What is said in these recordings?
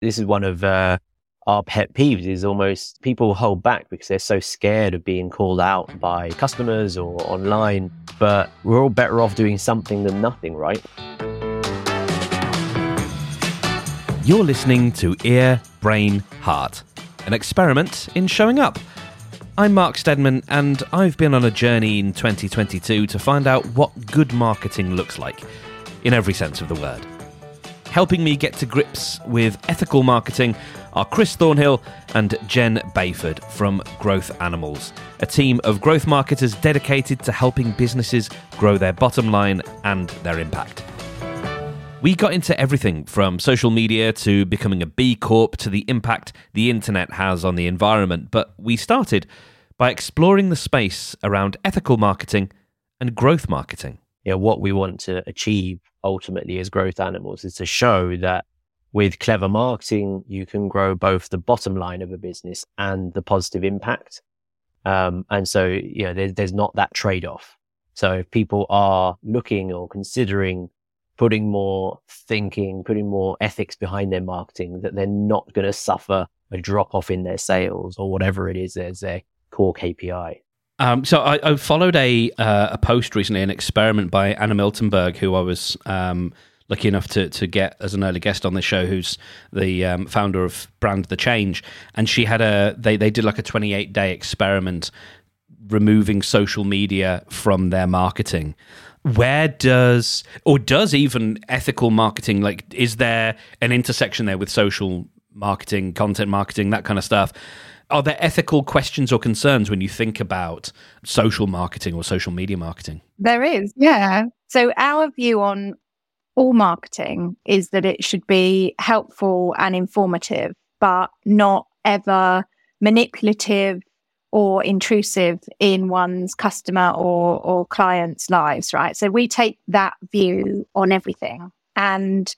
This is one of uh, our pet peeves is almost people hold back because they're so scared of being called out by customers or online. But we're all better off doing something than nothing, right? You're listening to Ear, Brain, Heart, an experiment in showing up. I'm Mark Stedman, and I've been on a journey in 2022 to find out what good marketing looks like, in every sense of the word. Helping me get to grips with ethical marketing are Chris Thornhill and Jen Bayford from Growth Animals, a team of growth marketers dedicated to helping businesses grow their bottom line and their impact. We got into everything from social media to becoming a B Corp to the impact the internet has on the environment, but we started by exploring the space around ethical marketing and growth marketing. Yeah, what we want to achieve ultimately as growth animals is to show that with clever marketing, you can grow both the bottom line of a business and the positive impact. Um, and so, you know, there's, there's not that trade off. So if people are looking or considering putting more thinking, putting more ethics behind their marketing, that they're not going to suffer a drop off in their sales or whatever it is as their core KPI. Um, so I, I, followed a uh, a post recently, an experiment by Anna Miltenberg, who I was um, lucky enough to to get as an early guest on this show, who's the um, founder of Brand the Change, and she had a they they did like a 28 day experiment removing social media from their marketing. Where does or does even ethical marketing like is there an intersection there with social marketing, content marketing, that kind of stuff? Are there ethical questions or concerns when you think about social marketing or social media marketing? There is, yeah. So, our view on all marketing is that it should be helpful and informative, but not ever manipulative or intrusive in one's customer or, or client's lives, right? So, we take that view on everything. And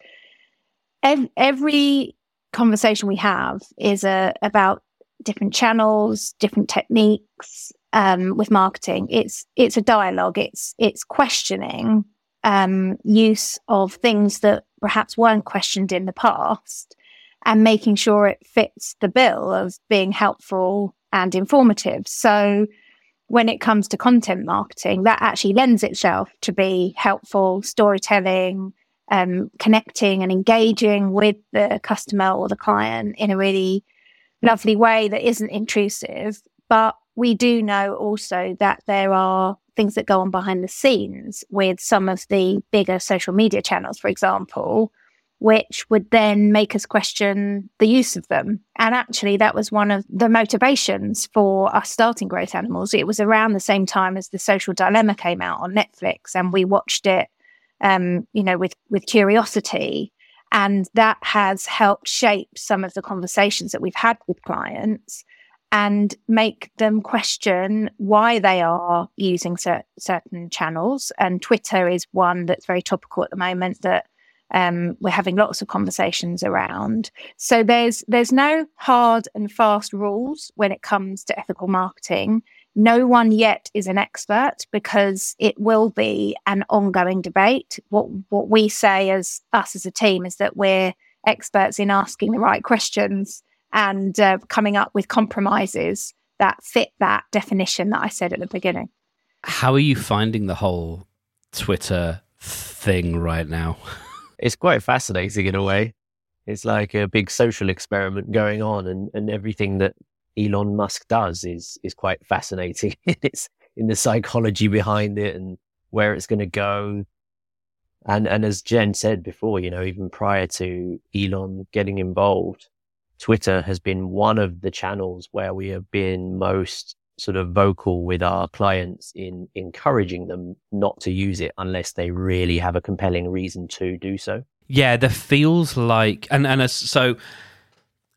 ev- every conversation we have is uh, about different channels, different techniques um, with marketing. It's it's a dialogue. It's it's questioning um, use of things that perhaps weren't questioned in the past, and making sure it fits the bill of being helpful and informative. So. When it comes to content marketing, that actually lends itself to be helpful storytelling, um, connecting and engaging with the customer or the client in a really lovely way that isn't intrusive. But we do know also that there are things that go on behind the scenes with some of the bigger social media channels, for example, which would then make us question the use of them. And actually, that was one of the motivations for us starting Growth Animals. It was around the same time as the Social Dilemma came out on Netflix, and we watched it, um, you know, with with curiosity. And that has helped shape some of the conversations that we've had with clients and make them question why they are using cer- certain channels. And Twitter is one that's very topical at the moment that um, we're having lots of conversations around. So there's there's no hard and fast rules when it comes to ethical marketing. No one yet is an expert because it will be an ongoing debate. What what we say as us as a team is that we're experts in asking the right questions and uh, coming up with compromises that fit that definition that I said at the beginning. How are you finding the whole Twitter thing right now? It's quite fascinating in a way. It's like a big social experiment going on, and, and everything that Elon Musk does is is quite fascinating. it's in the psychology behind it and where it's going to go. And and as Jen said before, you know, even prior to Elon getting involved, Twitter has been one of the channels where we have been most sort of vocal with our clients in encouraging them not to use it unless they really have a compelling reason to do so. Yeah, there feels like and and as so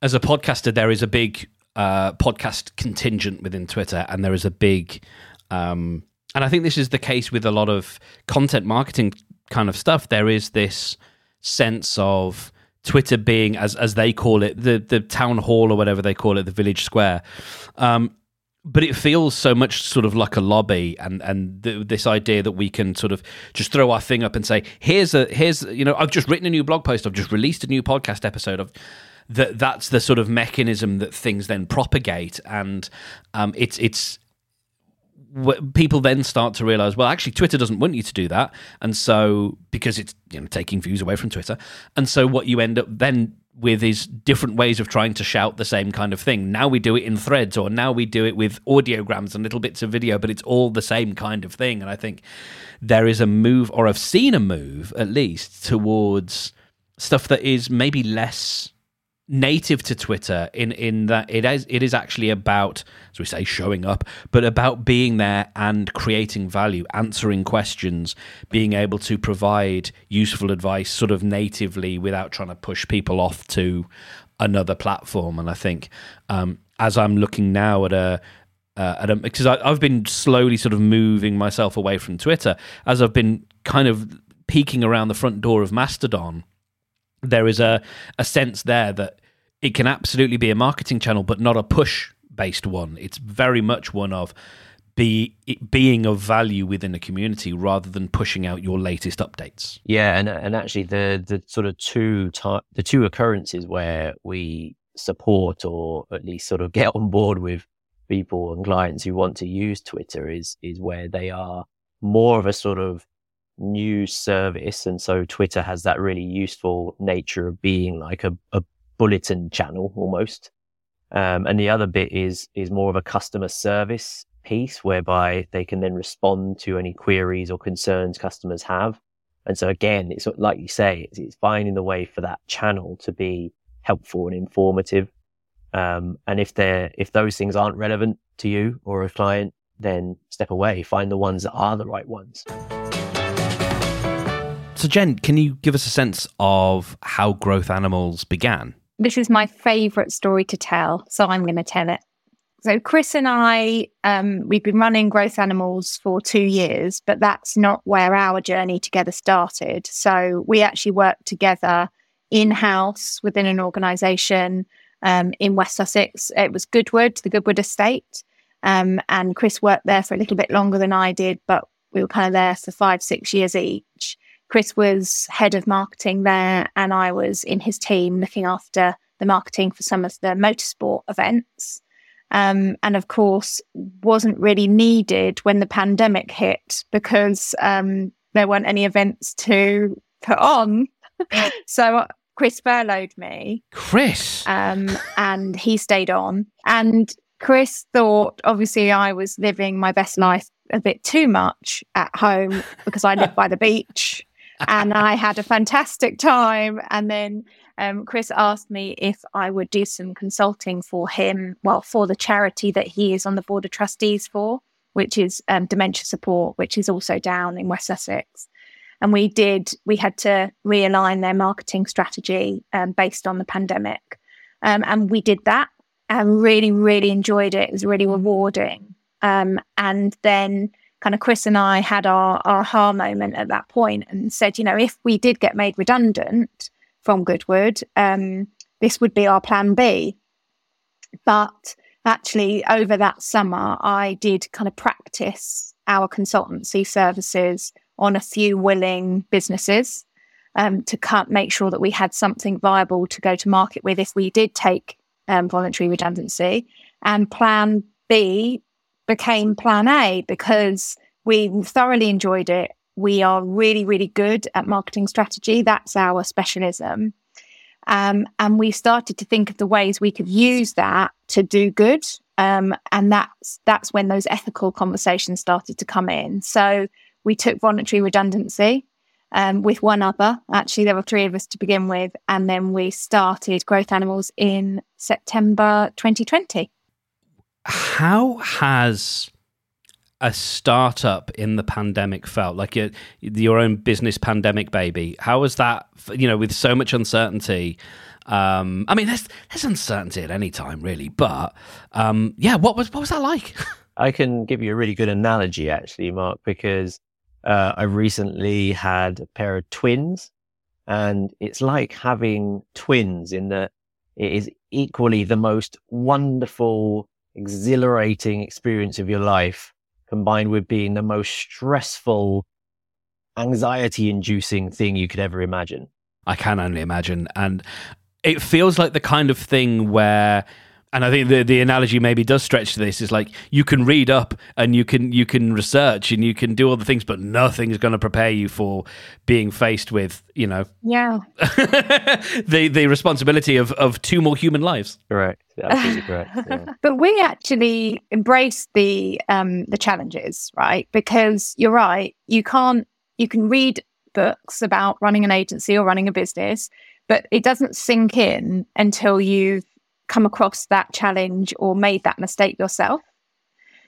as a podcaster, there is a big uh, podcast contingent within Twitter, and there is a big, um, and I think this is the case with a lot of content marketing kind of stuff. There is this sense of Twitter being, as as they call it, the the town hall or whatever they call it, the village square. Um, but it feels so much sort of like a lobby and and th- this idea that we can sort of just throw our thing up and say here's a here's you know I've just written a new blog post I've just released a new podcast episode I've that that's the sort of mechanism that things then propagate, and um, it's it's people then start to realize, well, actually, Twitter doesn't want you to do that, and so because it's you know taking views away from Twitter, and so what you end up then with is different ways of trying to shout the same kind of thing. Now we do it in threads, or now we do it with audiograms and little bits of video, but it's all the same kind of thing. And I think there is a move, or I've seen a move at least, towards stuff that is maybe less native to Twitter in in that it is it is actually about as we say showing up but about being there and creating value answering questions being able to provide useful advice sort of natively without trying to push people off to another platform. And I think um, as I'm looking now at a uh, at a, because I, I've been slowly sort of moving myself away from Twitter as I've been kind of peeking around the front door of Mastodon there is a, a sense there that it can absolutely be a marketing channel, but not a push based one. It's very much one of be being of value within a community rather than pushing out your latest updates. Yeah, and and actually the the sort of two ty- the two occurrences where we support or at least sort of get on board with people and clients who want to use Twitter is is where they are more of a sort of news service. And so Twitter has that really useful nature of being like a, a bulletin channel almost. Um, and the other bit is, is more of a customer service piece whereby they can then respond to any queries or concerns customers have. And so again, it's like you say, it's, it's finding the way for that channel to be helpful and informative. Um, and if they're, if those things aren't relevant to you or a client, then step away, find the ones that are the right ones. So, Jen, can you give us a sense of how Growth Animals began? This is my favorite story to tell, so I'm going to tell it. So, Chris and I, um, we've been running Growth Animals for two years, but that's not where our journey together started. So, we actually worked together in house within an organization um, in West Sussex. It was Goodwood, the Goodwood estate. Um, and Chris worked there for a little bit longer than I did, but we were kind of there for five, six years each. Chris was head of marketing there, and I was in his team looking after the marketing for some of the motorsport events. Um, and of course, wasn't really needed when the pandemic hit because um, there weren't any events to put on. so Chris furloughed me. Chris. Um, and he stayed on. And Chris thought, obviously, I was living my best life a bit too much at home because I live by the beach and I had a fantastic time. And then um, Chris asked me if I would do some consulting for him, well, for the charity that he is on the board of trustees for, which is um, Dementia Support, which is also down in West Sussex. And we did, we had to realign their marketing strategy um, based on the pandemic. Um, and we did that and really, really enjoyed it. It was really rewarding. Um, and then kind of Chris and I had our, aha moment at that point and said, you know, if we did get made redundant from Goodwood, um, this would be our plan B. But actually, over that summer, I did kind of practice our consultancy services on a few willing businesses um, to cut, make sure that we had something viable to go to market with if we did take um, voluntary redundancy. And plan B became plan A because we thoroughly enjoyed it. We are really, really good at marketing strategy. That's our specialism. Um, and we started to think of the ways we could use that to do good. Um, and that's that's when those ethical conversations started to come in. So we took voluntary redundancy um, with one other. Actually, there were three of us to begin with, and then we started Growth Animals in September 2020 how has a startup in the pandemic felt? Like your, your own business pandemic baby how was that you know with so much uncertainty um, i mean there's there's uncertainty at any time really but um, yeah what was what was that like? I can give you a really good analogy actually mark because uh, i recently had a pair of twins and it's like having twins in that it is equally the most wonderful exhilarating experience of your life combined with being the most stressful, anxiety inducing thing you could ever imagine. I can only imagine. And it feels like the kind of thing where and I think the the analogy maybe does stretch to this is like you can read up and you can you can research and you can do all the things, but nothing's going to prepare you for being faced with you know yeah the the responsibility of of two more human lives. Correct, absolutely correct. Yeah. but we actually embrace the um the challenges, right? Because you're right, you can't you can read books about running an agency or running a business, but it doesn't sink in until you've come across that challenge or made that mistake yourself.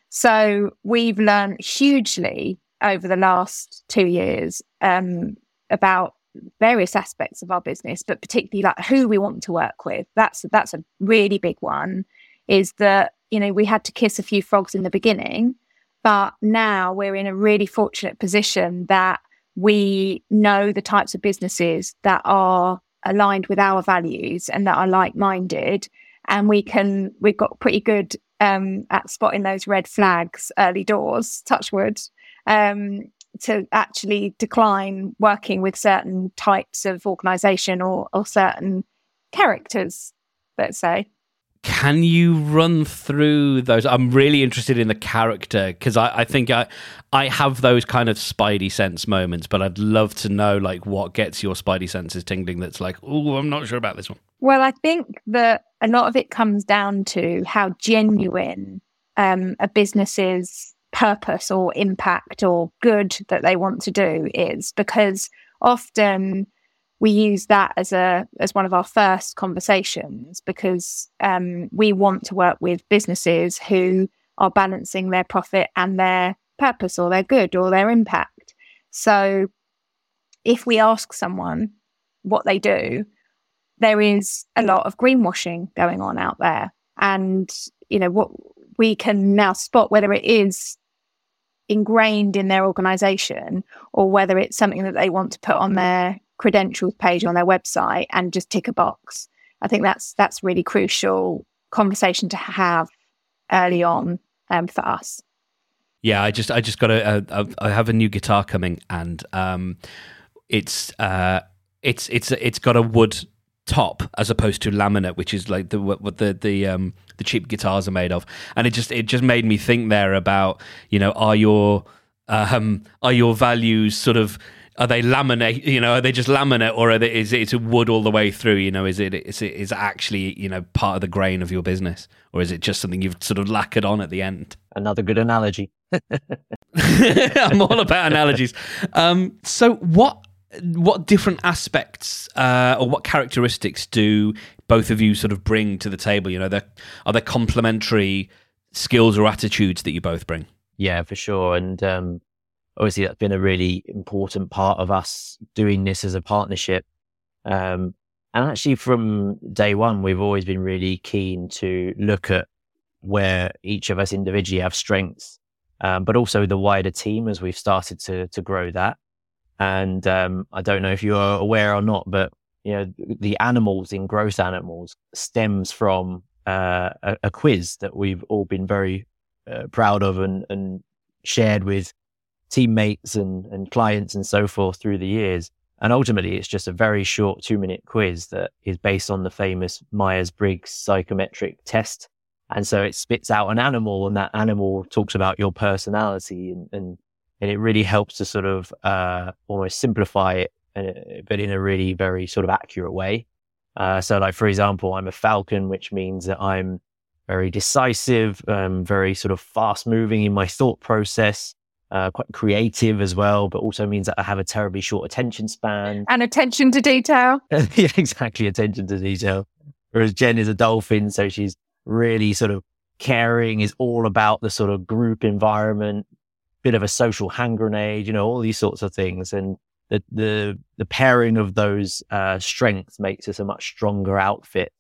So we've learned hugely over the last two years um, about various aspects of our business, but particularly like who we want to work with. That's that's a really big one. Is that you know we had to kiss a few frogs in the beginning, but now we're in a really fortunate position that we know the types of businesses that are aligned with our values and that are like minded and we can we've got pretty good um, at spotting those red flags early doors. Touch wood. Um, to actually decline working with certain types of organization or, or certain characters, let's say. Can you run through those? I'm really interested in the character because I, I think I I have those kind of spidey sense moments, but I'd love to know like what gets your spidey senses tingling. That's like, oh, I'm not sure about this one. Well, I think that a lot of it comes down to how genuine um, a business's purpose or impact or good that they want to do is, because often we use that as a as one of our first conversations because um, we want to work with businesses who are balancing their profit and their purpose or their good or their impact. So if we ask someone what they do, there is a lot of greenwashing going on out there. And, you know, what we can now spot whether it is ingrained in their organization or whether it's something that they want to put on their credentials page on their website and just tick a box. I think that's that's really crucial conversation to have early on um, for us. Yeah, I just I just got a, a I have a new guitar coming and um, it's uh, it's it's it's got a wood top as opposed to laminate, which is like the what the the um the cheap guitars are made of. And it just it just made me think there about you know are your um are your values sort of are they laminate you know are they just laminate or are they is it wood all the way through? You know is it is it is it actually you know part of the grain of your business? Or is it just something you've sort of lacquered on at the end? Another good analogy. I'm all about analogies. Um so what what different aspects uh, or what characteristics do both of you sort of bring to the table? You know, are there complementary skills or attitudes that you both bring? Yeah, for sure. And um, obviously, that's been a really important part of us doing this as a partnership. Um, and actually, from day one, we've always been really keen to look at where each of us individually have strengths, um, but also the wider team as we've started to to grow that. And um, I don't know if you're aware or not, but you know the animals in Growth Animals stems from uh, a, a, quiz that we've all been very uh, proud of and, and shared with teammates and, and clients and so forth through the years. And ultimately, it's just a very short two minute quiz that is based on the famous Myers Briggs psychometric test. And so it spits out an animal, and that animal talks about your personality and, and and it really helps to sort of uh, almost simplify it, uh, but in a really very sort of accurate way. Uh, so, like for example, I'm a falcon, which means that I'm very decisive, um, very sort of fast moving in my thought process, uh, quite creative as well, but also means that I have a terribly short attention span and attention to detail. yeah, exactly, attention to detail. Whereas Jen is a dolphin, so she's really sort of caring, is all about the sort of group environment, bit of a social hand grenade, you know, all these sorts of things. And the the, the pairing of those uh, strengths makes us a much stronger outfit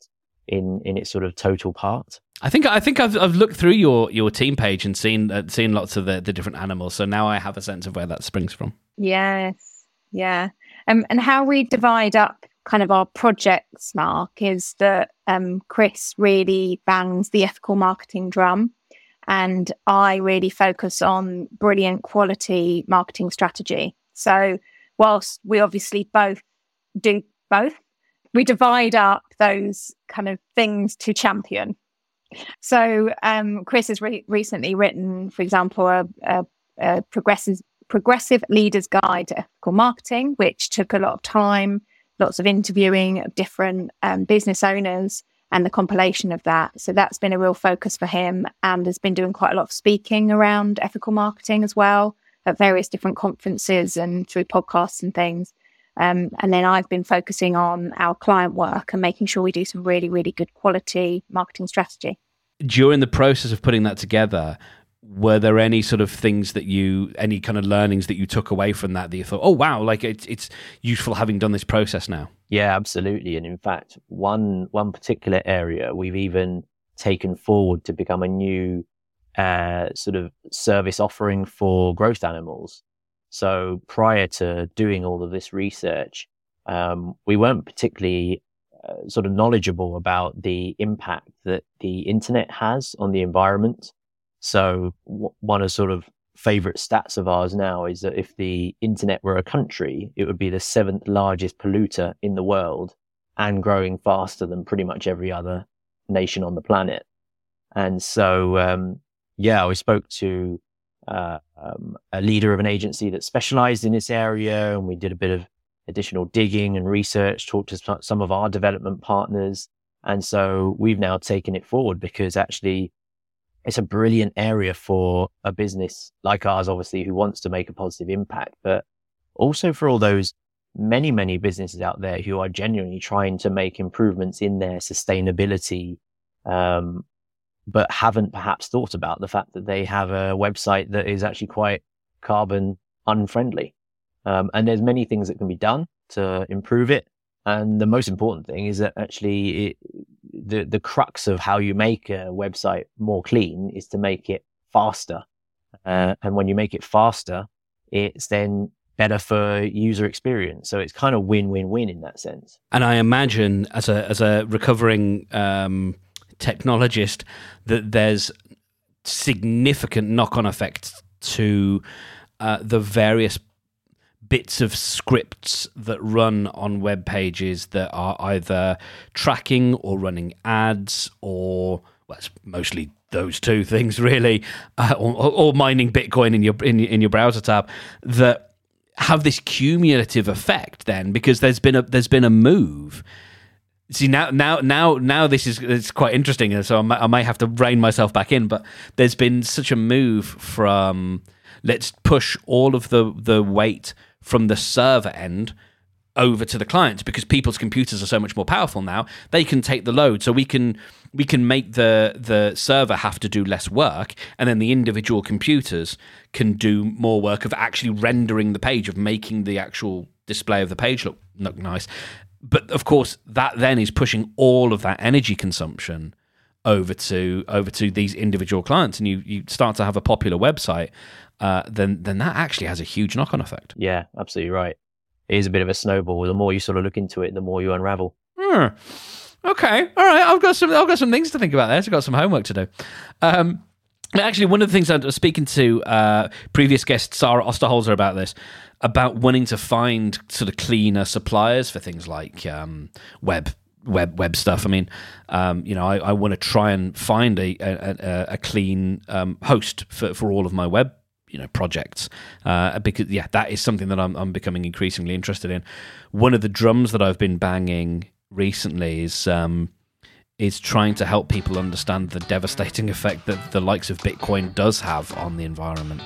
in in its sort of total part. I think I think I've I've looked through your your team page and seen uh, seen lots of the, the different animals. So now I have a sense of where that springs from. Yes, yeah, um, and how we divide up kind of our projects, Mark, is that um, Chris really bangs the ethical marketing drum. And I really focus on brilliant quality marketing strategy. So, whilst we obviously both do both, we divide up those kind of things to champion. So um, Chris has re- recently written, for example, a, a, a progressive progressive leaders guide to ethical marketing, which took a lot of time, lots of interviewing of different um, business owners and the compilation of that. So that's been a real focus for him and has been doing quite a lot of speaking around ethical marketing as well at various different conferences and through podcasts and things. Um, and then I've been focusing on our client work and making sure we do some really, really good quality marketing strategy. During the process of putting that together, were there any sort of things that you, any kind of learnings that you took away from that that you thought, oh wow, like it's it's useful having done this process now? Yeah, absolutely. And in fact, one one particular area we've even taken forward to become a new uh, sort of service offering for growth animals. So prior to doing all of this research, um, we weren't particularly uh, sort of knowledgeable about the impact that the internet has on the environment. So w- one of sort of favorite stats of ours now is that if the internet were a country, it would be the seventh largest polluter in the world and growing faster than pretty much every other nation on the planet. And so, um, yeah, we spoke to uh, um, a leader of an agency that specialized in this area. And we did a bit of additional digging and research, talked to some of our development partners. And so we've now taken it forward because actually it's a brilliant area for a business like ours, obviously, who wants to make a positive impact, but also for all those many, many businesses out there who are genuinely trying to make improvements in their sustainability um, but haven't perhaps thought about the fact that they have a website that is actually quite carbon unfriendly. Um, and there's many things that can be done to improve it. And the most important thing is that actually it, the, the crux of how you make a website more clean is to make it faster. Uh, and when you make it faster, it's then better for user experience. So it's kind of win-win-win in that sense. And I imagine as a, as a recovering, um technologist that there's significant knock on effects to uh, the various bits of scripts that run on web pages that are either tracking or running ads or well, it's mostly those two things really uh, or, or, mining bitcoin in your in, in your browser tab that have this cumulative effect then because there's been a there's been a move See now, now, now, now, this is it's quite interesting, and so I might, I might have to rein myself back in. But there's been such a move from let's push all of the the weight from the server end over to the clients because people's computers are so much more powerful now. They can take the load, so we can we can make the the server have to do less work, and then the individual computers can do more work of actually rendering the page, of making the actual display of the page look look nice but of course, that then is pushing all of that energy consumption over to over to these individual clients, and you you start to have a popular website. Uh, then then that actually has a huge knock on effect. Yeah, absolutely right. It is a bit of a snowball. The more you sort of look into it, the more you unravel. Hmm. Okay, all right. I've got some. I've got some things to think about there. I've got some homework to do. Um, Actually, one of the things I was speaking to uh, previous guest Sarah Osterholzer about this, about wanting to find sort of cleaner suppliers for things like um, web web web stuff. I mean, um, you know, I, I want to try and find a a, a clean um, host for, for all of my web you know projects uh, because yeah, that is something that I'm I'm becoming increasingly interested in. One of the drums that I've been banging recently is um, is trying to help people understand the devastating effect that the likes of Bitcoin does have on the environment.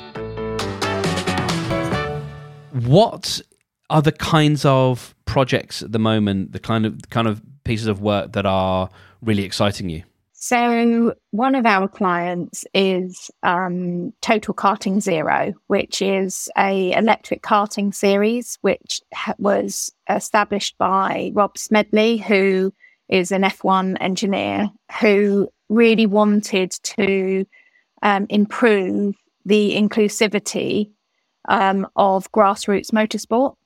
What are the kinds of projects at the moment, the kind of kind of pieces of work that are really exciting you? So one of our clients is um, Total Karting Zero, which is a electric karting series which ha- was established by Rob Smedley, who is an F1 engineer who really wanted to um, improve the inclusivity um, of grassroots motorsport.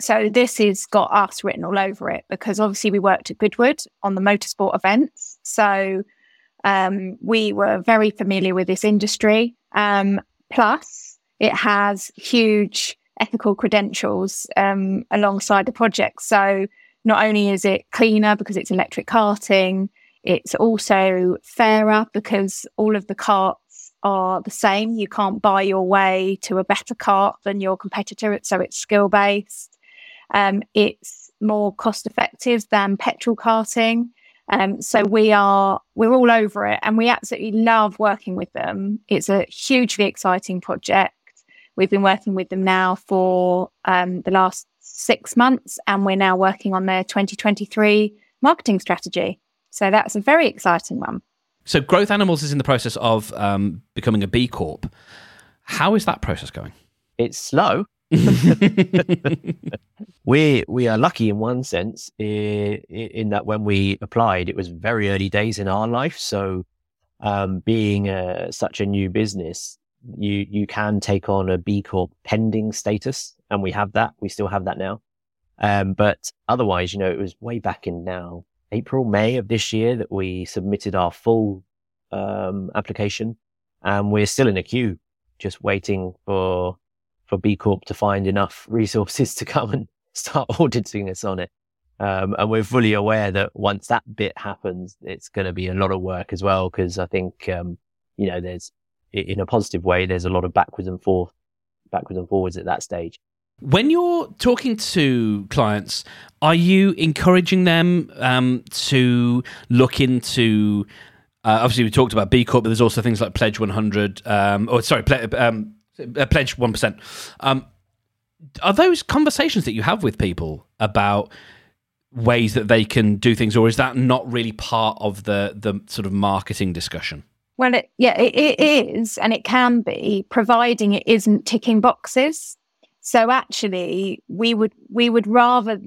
So this has got us written all over it because obviously we worked at Goodwood on the motorsport events. So um, we were very familiar with this industry. Um, plus, it has huge ethical credentials um, alongside the project. So not only is it cleaner because it's electric karting, it's also fairer because all of the karts are the same. You can't buy your way to a better kart than your competitor, so it's skill based. Um, it's more cost effective than petrol karting. Um, so we are we're all over it, and we absolutely love working with them. It's a hugely exciting project. We've been working with them now for um, the last six months, and we're now working on their 2023 marketing strategy. So that's a very exciting one. So Growth Animals is in the process of um, becoming a B Corp. How is that process going? It's slow. we we are lucky in one sense in, in, that when we applied, it was very early days in our life. So, um, being a, such a new business, you you can take on a B Corp pending status, and we have that. We still have that now. Um, but otherwise, you know, it was way back in now April, May of this year that we submitted our full um, application, and we're still in a queue, just waiting for for B Corp to find enough resources to come and start auditing us on it. Um, and we're fully aware that once that bit happens, it's going to be a lot of work as well. Cause I think, um, you know, there's in a positive way, there's a lot of backwards and forth, backwards and forwards at that stage. When you're talking to clients, are you encouraging them um, to look into? Uh, obviously, we talked about B Corp, but there's also things like Pledge 100, um, or sorry, ple- um, uh, pledge one percent. Um, are those conversations that you have with people about ways that they can do things, or is that not really part of the the sort of marketing discussion? Well, it, yeah, it, it is, and it can be, providing it isn't ticking boxes. So actually, we would we would rather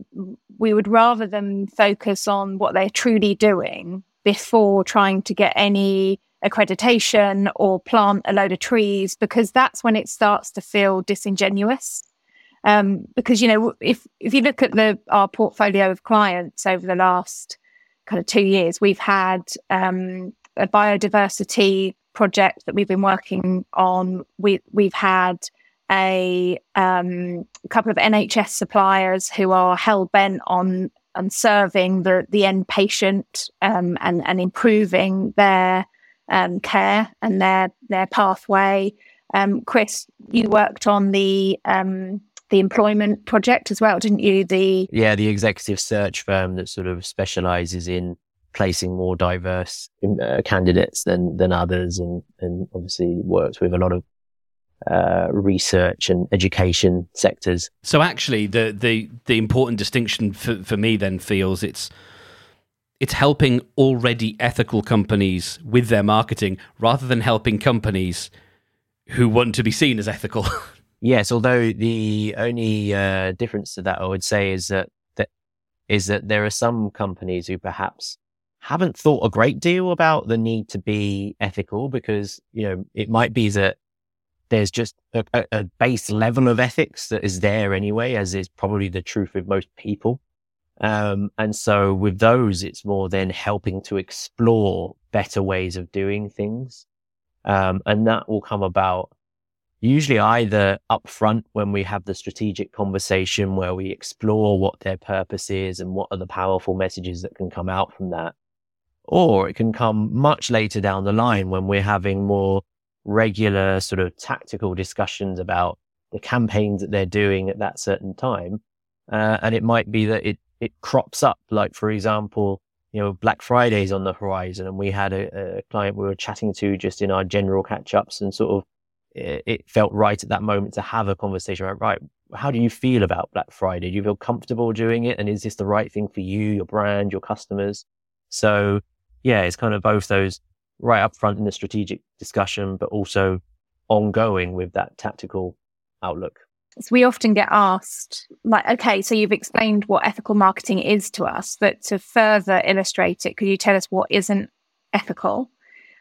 we would rather them focus on what they're truly doing before trying to get any accreditation or plant a load of trees because that's when it starts to feel disingenuous. Um, because you know, if if you look at the our portfolio of clients over the last kind of two years, we've had um, a biodiversity project that we've been working on. We we've had a, um, couple of NHS suppliers who are hell bent on on serving the the end patient um, and and improving their um, care and their their pathway. Um, Chris, you worked on the um, the employment project as well, didn't you? The yeah, the executive search firm that sort of specialises in placing more diverse uh, candidates than than others, and and obviously works with a lot of uh, research and education sectors. So actually, the the the important distinction for, for me then feels it's it's helping already ethical companies with their marketing rather than helping companies who want to be seen as ethical. yes, although the only uh, difference to that I would say is that, that is that there are some companies who perhaps haven't thought a great deal about the need to be ethical because you know it might be that there's just a, a base level of ethics that is there anyway, as is probably the truth with most people. Um, and so with those, it's more then helping to explore better ways of doing things. Um, and that will come about usually either upfront when we have the strategic conversation where we explore what their purpose is and what are the powerful messages that can come out from that. Or it can come much later down the line when we're having more regular sort of tactical discussions about the campaigns that they're doing at that certain time. Uh, and it might be that it it crops up. Like, for example, you know, Black Friday's on the horizon and we had a, a client we were chatting to just in our general catch ups and sort of it, it, felt right at that moment to have a conversation about, right, how do you feel about Black Friday? Do you feel comfortable doing it? And is this the right thing for you, your brand, your customers? So yeah, it's kind of both those right up front in the strategic discussion, but also ongoing with that tactical outlook. So we often get asked, like, okay, so you've explained what ethical marketing is to us, but to further illustrate it, could you tell us what isn't ethical?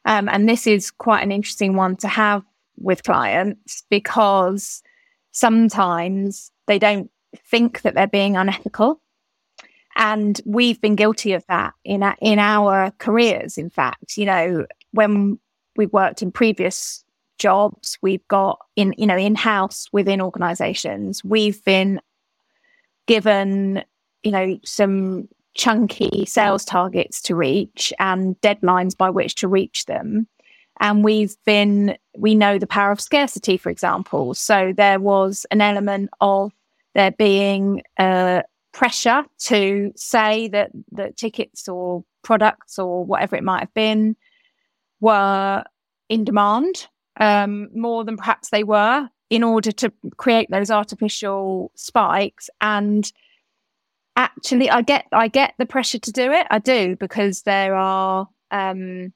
Um, and this is quite an interesting one to have with clients because sometimes they don't think that they're being unethical. And we've been guilty of that in, in our careers. In fact, you know, when we've worked in previous jobs we've got in you know in house within organizations we've been given you know, some chunky sales targets to reach and deadlines by which to reach them. And we've been, we know the power of scarcity, for example. So there was an element of there being a pressure to say that the tickets or products or whatever it might have been were in demand um, more than perhaps they were in order to create those artificial spikes. And actually i get i get the pressure to do it. I do because there are um,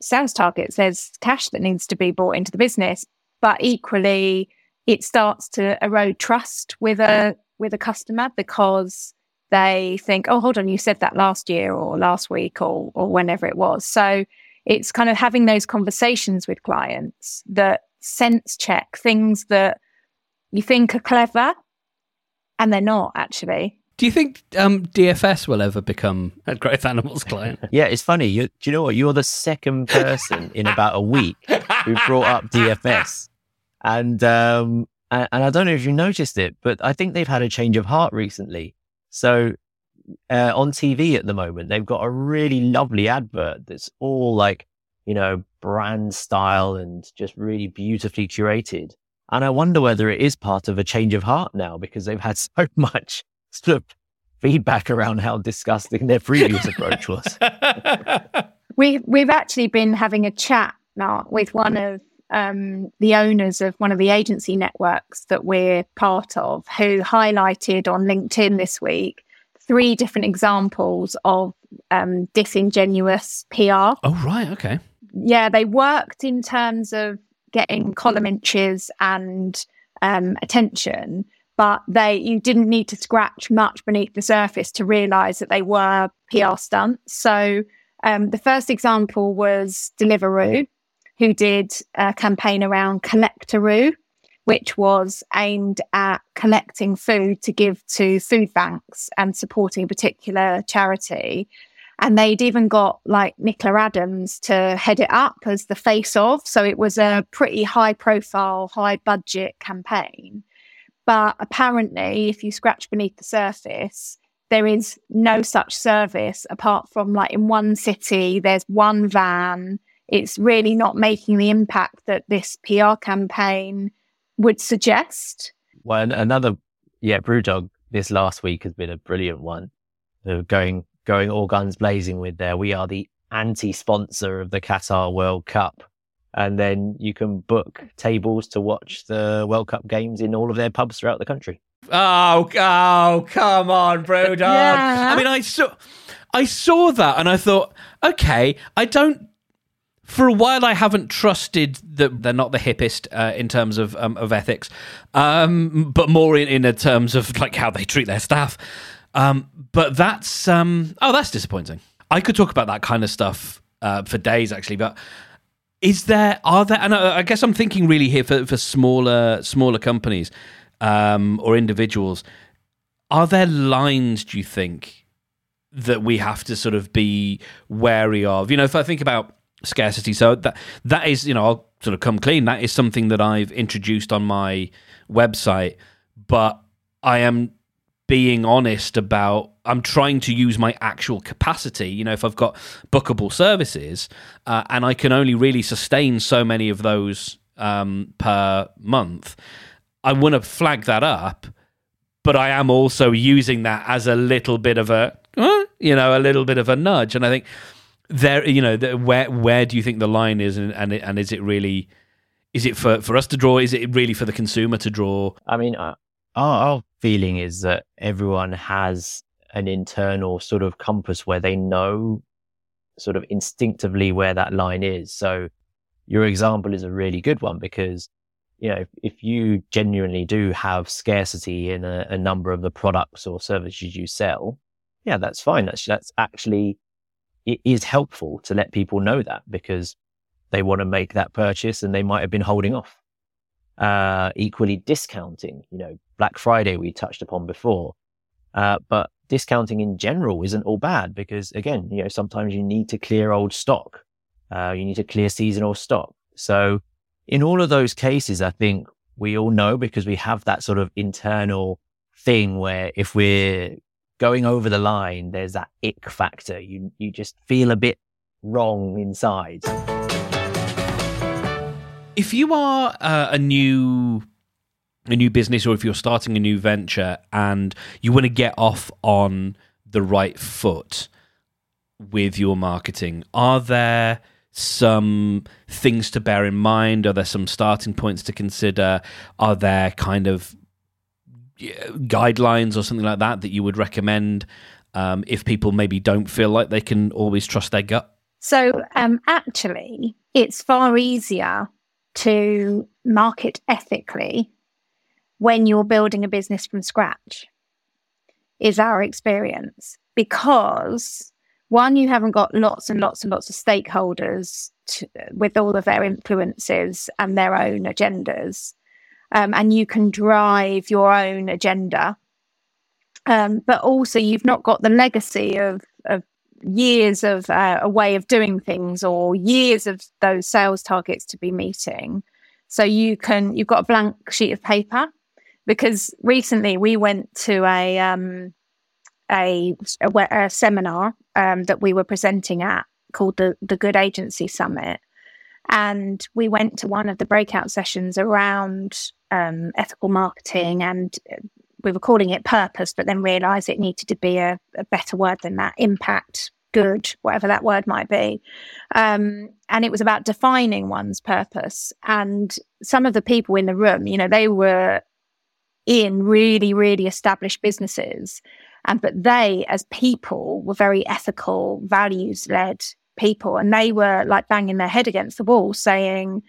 sales targets. There's cash that needs to be brought into the business. But equally it starts to erode trust with a with a customer because they think oh hold on you said that last year or last week or or whenever it was. So it's kind of having those conversations with clients that sense check things that you think are clever and they're not actually do you think um, DFS will ever become a Growth Animals client? Yeah, it's funny. You, do you know what? You're the second person in about a week who brought up DFS, and um, and, and I don't know if you noticed it, but I think they've had a change of heart recently. So uh, on TV at the moment, they've got a really lovely advert that's all like you know brand style and just really beautifully curated. And I wonder whether it is part of a change of heart now because they've had so much sort of feedback around how disgusting their previous approach was. we we've actually been having a chat now with one of um, the owners of one of the agency networks that we're part of, who highlighted on LinkedIn this week three different examples of um, disingenuous PR. Oh right, okay. Yeah, they worked in terms of getting column inches and um, attention, but they you didn't need to scratch much beneath the surface to realize that they were PR stunts. So um, the first example was Deliveroo, who did a campaign around Collectoroo, which was aimed at collecting food to give to food banks and supporting a particular charity. And they'd even got like Nicola Adams to head it up as the face of. So it was a pretty high profile, high budget campaign. But apparently, if you scratch beneath the surface, there is no such service apart from like in one city, there's one van. It's really not making the impact that this PR campaign would suggest. Well, another, yeah, Brewdog this last week has been a brilliant one. They're going going all guns blazing with there. We are the anti-sponsor of the Qatar World Cup and then you can book tables to watch the World Cup games in all of their pubs throughout the country. Oh, oh, come on, bro, yeah. I mean, I saw, I saw that, and I thought, okay, I don't. For a while, I haven't trusted that they're not the hippest uh, in terms of um, of ethics, um, but more in, in terms of like how they treat their staff. Um, but that's um, oh, that's disappointing. I could talk about that kind of stuff uh, for days, actually, but is there are there and I, I guess I'm thinking really here for, for smaller smaller companies um, or individuals are there lines do you think that we have to sort of be wary of you know if I think about scarcity so that that is you know I'll sort of come clean that is something that I've introduced on my website but I am being honest about I'm trying to use my actual capacity. You know, if I've got bookable services uh, and I can only really sustain so many of those um, per month, I want to flag that up. But I am also using that as a little bit of a, uh, you know, a little bit of a nudge. And I think there, you know, the, where where do you think the line is, and and, and is it really, is it for for us to draw? Is it really for the consumer to draw? I mean, uh, our, our feeling is that everyone has an internal sort of compass where they know sort of instinctively where that line is. So your example is a really good one because, you know, if, if you genuinely do have scarcity in a, a, number of the products or services you sell, yeah, that's fine. That's, that's actually, it is helpful to let people know that because they want to make that purchase and they might have been holding off. Uh, equally discounting, you know, Black Friday we touched upon before. Uh, but discounting in general isn't all bad because again, you know, sometimes you need to clear old stock. Uh, you need to clear seasonal stock. So in all of those cases, I think we all know because we have that sort of internal thing where if we're going over the line, there's that ick factor. You you just feel a bit wrong inside. If you are uh, a new a new business or if you're starting a new venture and you want to get off on the right foot with your marketing, are there some things to bear in mind? Are there some starting points to consider? Are there kind of guidelines or something like that that you would recommend um, if people maybe don't feel like they can always trust their gut? So, um, actually, it's far easier to market ethically when you're building a business from scratch, is our experience. Because one, you haven't got lots and lots and lots of stakeholders to, with all of their influences and their own agendas. Um, and you can drive your own agenda. Um, but also, you've not got the legacy of, of years of uh, a way of doing things or years of those sales targets to be meeting. So you can, you've got a blank sheet of paper because recently we went to a, um, a, a, a seminar um, that we were presenting at called the, the Good Agency Summit. And we went to one of the breakout sessions around um, ethical marketing and we were calling it purpose, but then realized it needed to be a, a better word than that impact, good, whatever that word might be. Um, and it was about defining one's purpose. And some of the people in the room, you know, they were in really, really established businesses. And but they, as people, were very ethical, values led people. And they were like banging their head against the wall saying,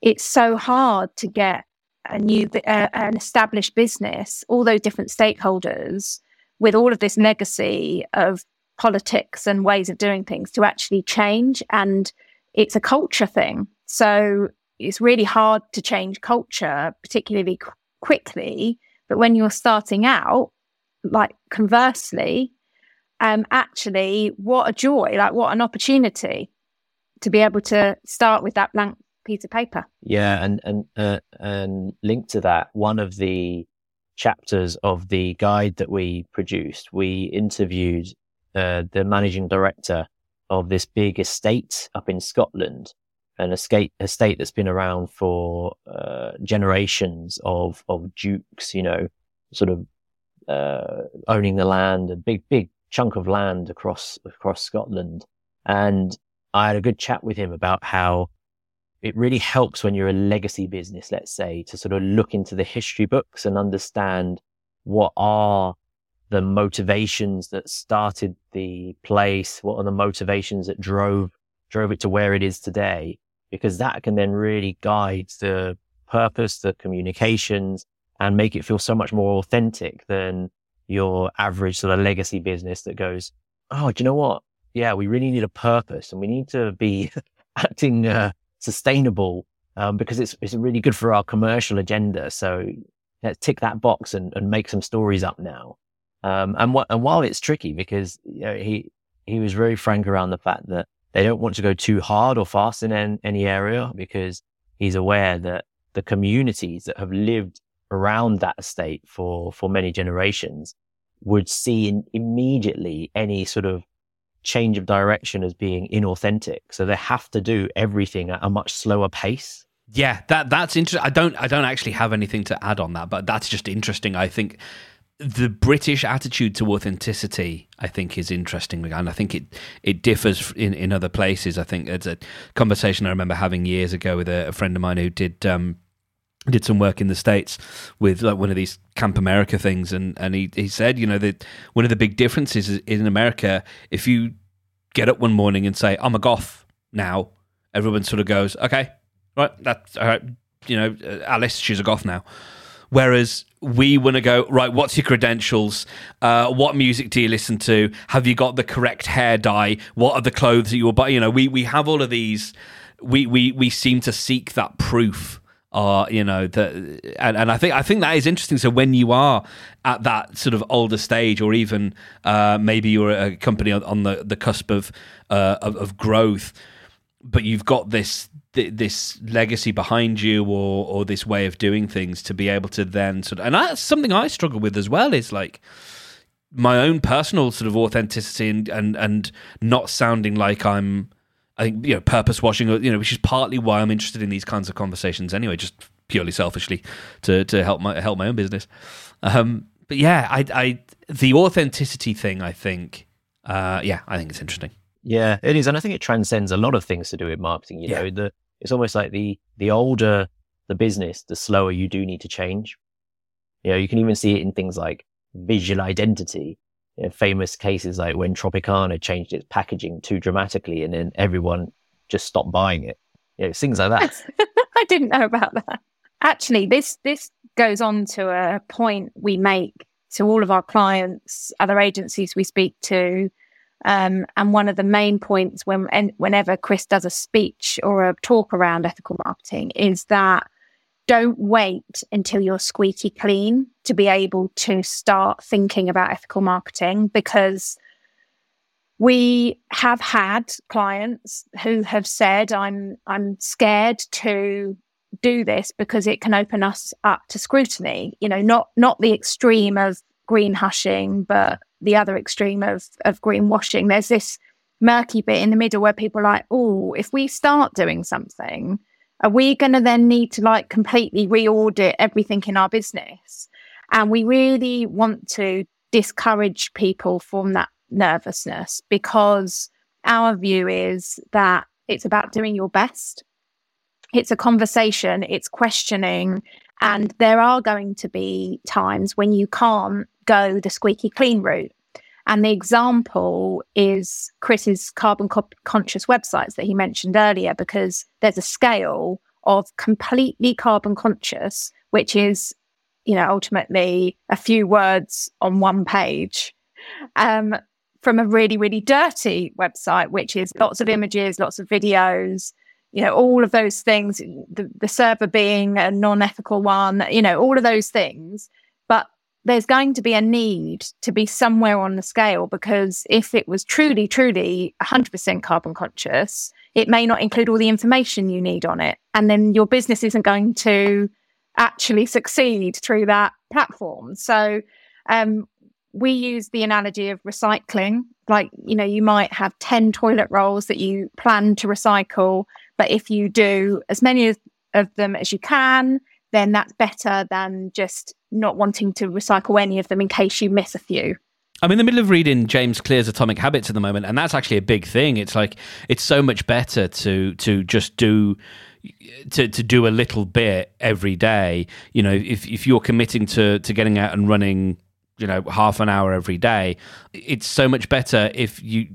it's so hard to get a new uh, an established business, all those different stakeholders, with all of this legacy of politics and ways of doing things to actually change. And it's a culture thing. So it's really hard to change culture, particularly qu- quickly. But when you're starting out, like conversely, um, actually, what a joy, like what an opportunity to be able to start with that blank piece of paper. Yeah, and and uh, and linked to that, one of the chapters of the guide that we produced, we interviewed uh, the managing director of this big estate up in Scotland, an estate estate that's been around for uh, generations of of dukes, you know, sort of uh, owning the land, a big big chunk of land across across Scotland, and I had a good chat with him about how it really helps when you're a legacy business, let's say, to sort of look into the history books and understand what are the motivations that started the place, what are the motivations that drove drove it to where it is today, because that can then really guide the purpose, the communications, and make it feel so much more authentic than your average sort of legacy business that goes, oh, do you know what? Yeah, we really need a purpose and we need to be acting uh, sustainable um, because it's it's really good for our commercial agenda. So let's tick that box and, and make some stories up now. Um, and what and while it's tricky because you know, he he was very frank around the fact that they don't want to go too hard or fast in any area because he's aware that the communities that have lived around that estate for for many generations would see immediately any sort of change of direction as being inauthentic. So they have to do everything at a much slower pace. Yeah, that that's interesting. I don't I don't actually have anything to add on that, but that's just interesting. I think the British attitude to authenticity, I think, is interesting, and I think it it differs in, in other places. I think it's a conversation I remember having years ago with a, a friend of mine who did um, did some work in the states with like one of these Camp America things, and and he he said, you know, that one of the big differences in America, if you get up one morning and say, I'm a goth now, everyone sort of goes, okay, right, that's all right. You know, uh, Alice, she's a goth now. Whereas we want to go, right, what's your credentials? Uh, what music do you listen to? Have you got the correct hair dye? What are the clothes that you will buy? You know, we, we have all of these. We, we, we seem to seek that proof are you know that and, and I think I think that is interesting. So when you are at that sort of older stage, or even uh, maybe you're a company on, the the cusp of, uh, of, of growth, but you've got this this legacy behind you, or or this way of doing things to be able to then sort of, and that's something I struggle with as well. Is like my own personal sort of authenticity and and, and not sounding like I'm I think you know purpose washing you know which is partly why I'm interested in these kinds of conversations anyway just purely selfishly to to help my help my own business. Um, but yeah I I the authenticity thing I think uh, yeah I think it's interesting. Yeah it is and I think it transcends a lot of things to do with marketing you Yeah. know the it's almost like the the older the business the slower you do need to change. You know you can even see it in things like visual identity you know, famous cases like when Tropicana changed its packaging too dramatically and then everyone just stopped buying it. You know, things like that. I didn't know about that. Actually, this this goes on to a point we make to all of our clients, other agencies we speak to, um, and one of the main points when whenever Chris does a speech or a talk around ethical marketing is that don't wait until you're squeaky clean to be able to start thinking about ethical marketing because we have had clients who have said i'm i'm scared to do this because it can open us up to scrutiny. You know not not the extreme of green hushing but the other extreme of of greenwashing there's this murky bit in the middle where people are like oh if we start doing something are we going to then need to like completely re-audit everything in our business and we really want to discourage people from that nervousness because our view is that it's about doing your best. It's a conversation, it's questioning, and there are going to be times when you can't go the squeaky clean route. And the example is Chris's carbon co- conscious websites that he mentioned earlier, because there's a scale of completely carbon conscious, which is, you know, ultimately a few words on one page. Um, from a really, really dirty website, which is lots of images, lots of videos, you know, all of those things, the, the server being a non ethical one, you know, all of those things. There's going to be a need to be somewhere on the scale because if it was truly, truly 100% carbon conscious, it may not include all the information you need on it. And then your business isn't going to actually succeed through that platform. So, um, we use the analogy of recycling. Like, you know, you might have 10 toilet rolls that you plan to recycle, but if you do as many of, of them as you can, then that's better than just not wanting to recycle any of them in case you miss a few. I'm in the middle of reading James Clear's Atomic Habits at the moment, and that's actually a big thing. It's like it's so much better to to just do to to do a little bit every day. You know, if if you're committing to to getting out and running, you know, half an hour every day, it's so much better if you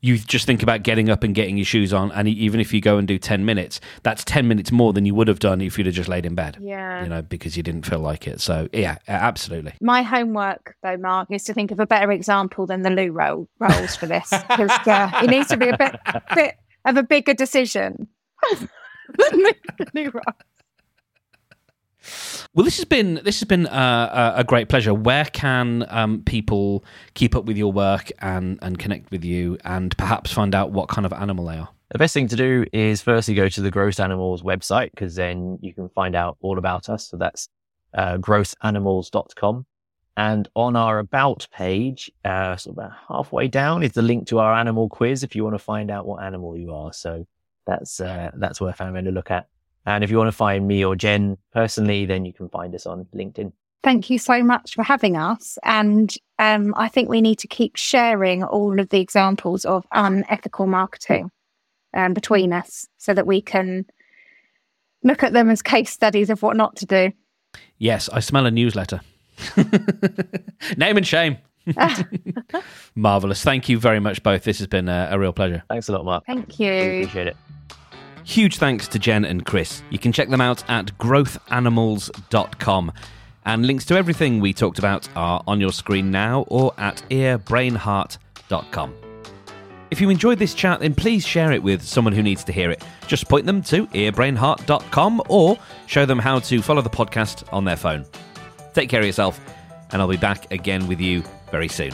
you just think about getting up and getting your shoes on, and even if you go and do ten minutes, that's ten minutes more than you would have done if you'd have just laid in bed. Yeah. You know, because you didn't feel like it. So yeah, absolutely. My homework, though, Mark, is to think of a better example than the loo roll rolls for this because uh, it needs to be a bit, bit of a bigger decision. loo roll. Well, this has been this has been uh, a a great pleasure. Where can um, people keep up with your work and and connect with you, and perhaps find out what kind of animal they are? The best thing to do is firstly go to the Growth Animals website because then you can find out all about us. So that's uh, growthanimals.com. And on our about page, uh, so about halfway down is the link to our animal quiz if you want to find out what animal you are. So that's, uh, that's worth having a look at. And if you want to find me or Jen personally, then you can find us on LinkedIn. Thank you so much for having us. And um, I think we need to keep sharing all of the examples of unethical marketing um, between us so that we can look at them as case studies of what not to do. Yes, I smell a newsletter. Name and shame. Marvelous. Thank you very much, both. This has been a, a real pleasure. Thanks a lot, Mark. Thank Really you. appreciate it. Huge thanks to Jen and Chris. You can check them out at growthanimals.com. And links to everything we talked about are on your screen now or at earbrainheart.com. If you enjoyed this chat, then please share it with someone who needs to hear it. Just point them to earbrainheart.com or show them how to follow the podcast on their phone. Take care of yourself, and I'll be back again with you very soon.